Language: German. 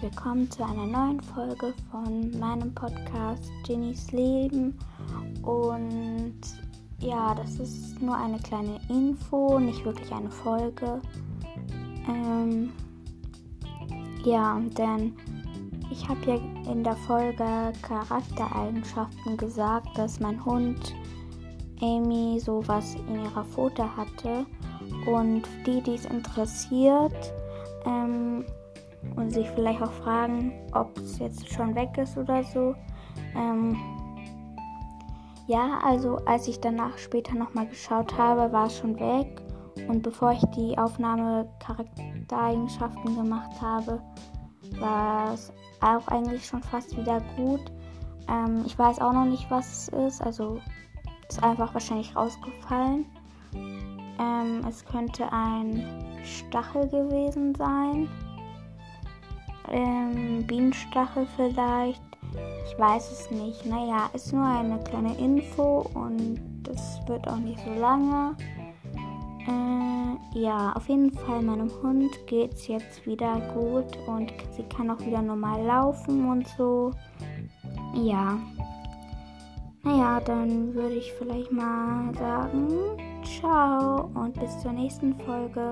willkommen zu einer neuen Folge von meinem Podcast Ginnys Leben. Und ja, das ist nur eine kleine Info, nicht wirklich eine Folge. Ähm, ja, denn ich habe ja in der Folge Charaktereigenschaften gesagt, dass mein Hund Amy sowas in ihrer Foto hatte. Und die, die es interessiert, ähm, und sich vielleicht auch fragen, ob es jetzt schon weg ist oder so. Ähm, ja, also als ich danach später nochmal geschaut habe, war es schon weg. Und bevor ich die Aufnahme Charaktereigenschaften gemacht habe, war es auch eigentlich schon fast wieder gut. Ähm, ich weiß auch noch nicht, was es ist. Also ist einfach wahrscheinlich rausgefallen. Ähm, es könnte ein Stachel gewesen sein ähm, Bienenstachel vielleicht. Ich weiß es nicht. Naja, ist nur eine kleine Info und das wird auch nicht so lange. Äh, ja, auf jeden Fall meinem Hund geht es jetzt wieder gut und sie kann auch wieder normal laufen und so. Ja. Naja, dann würde ich vielleicht mal sagen, ciao und bis zur nächsten Folge.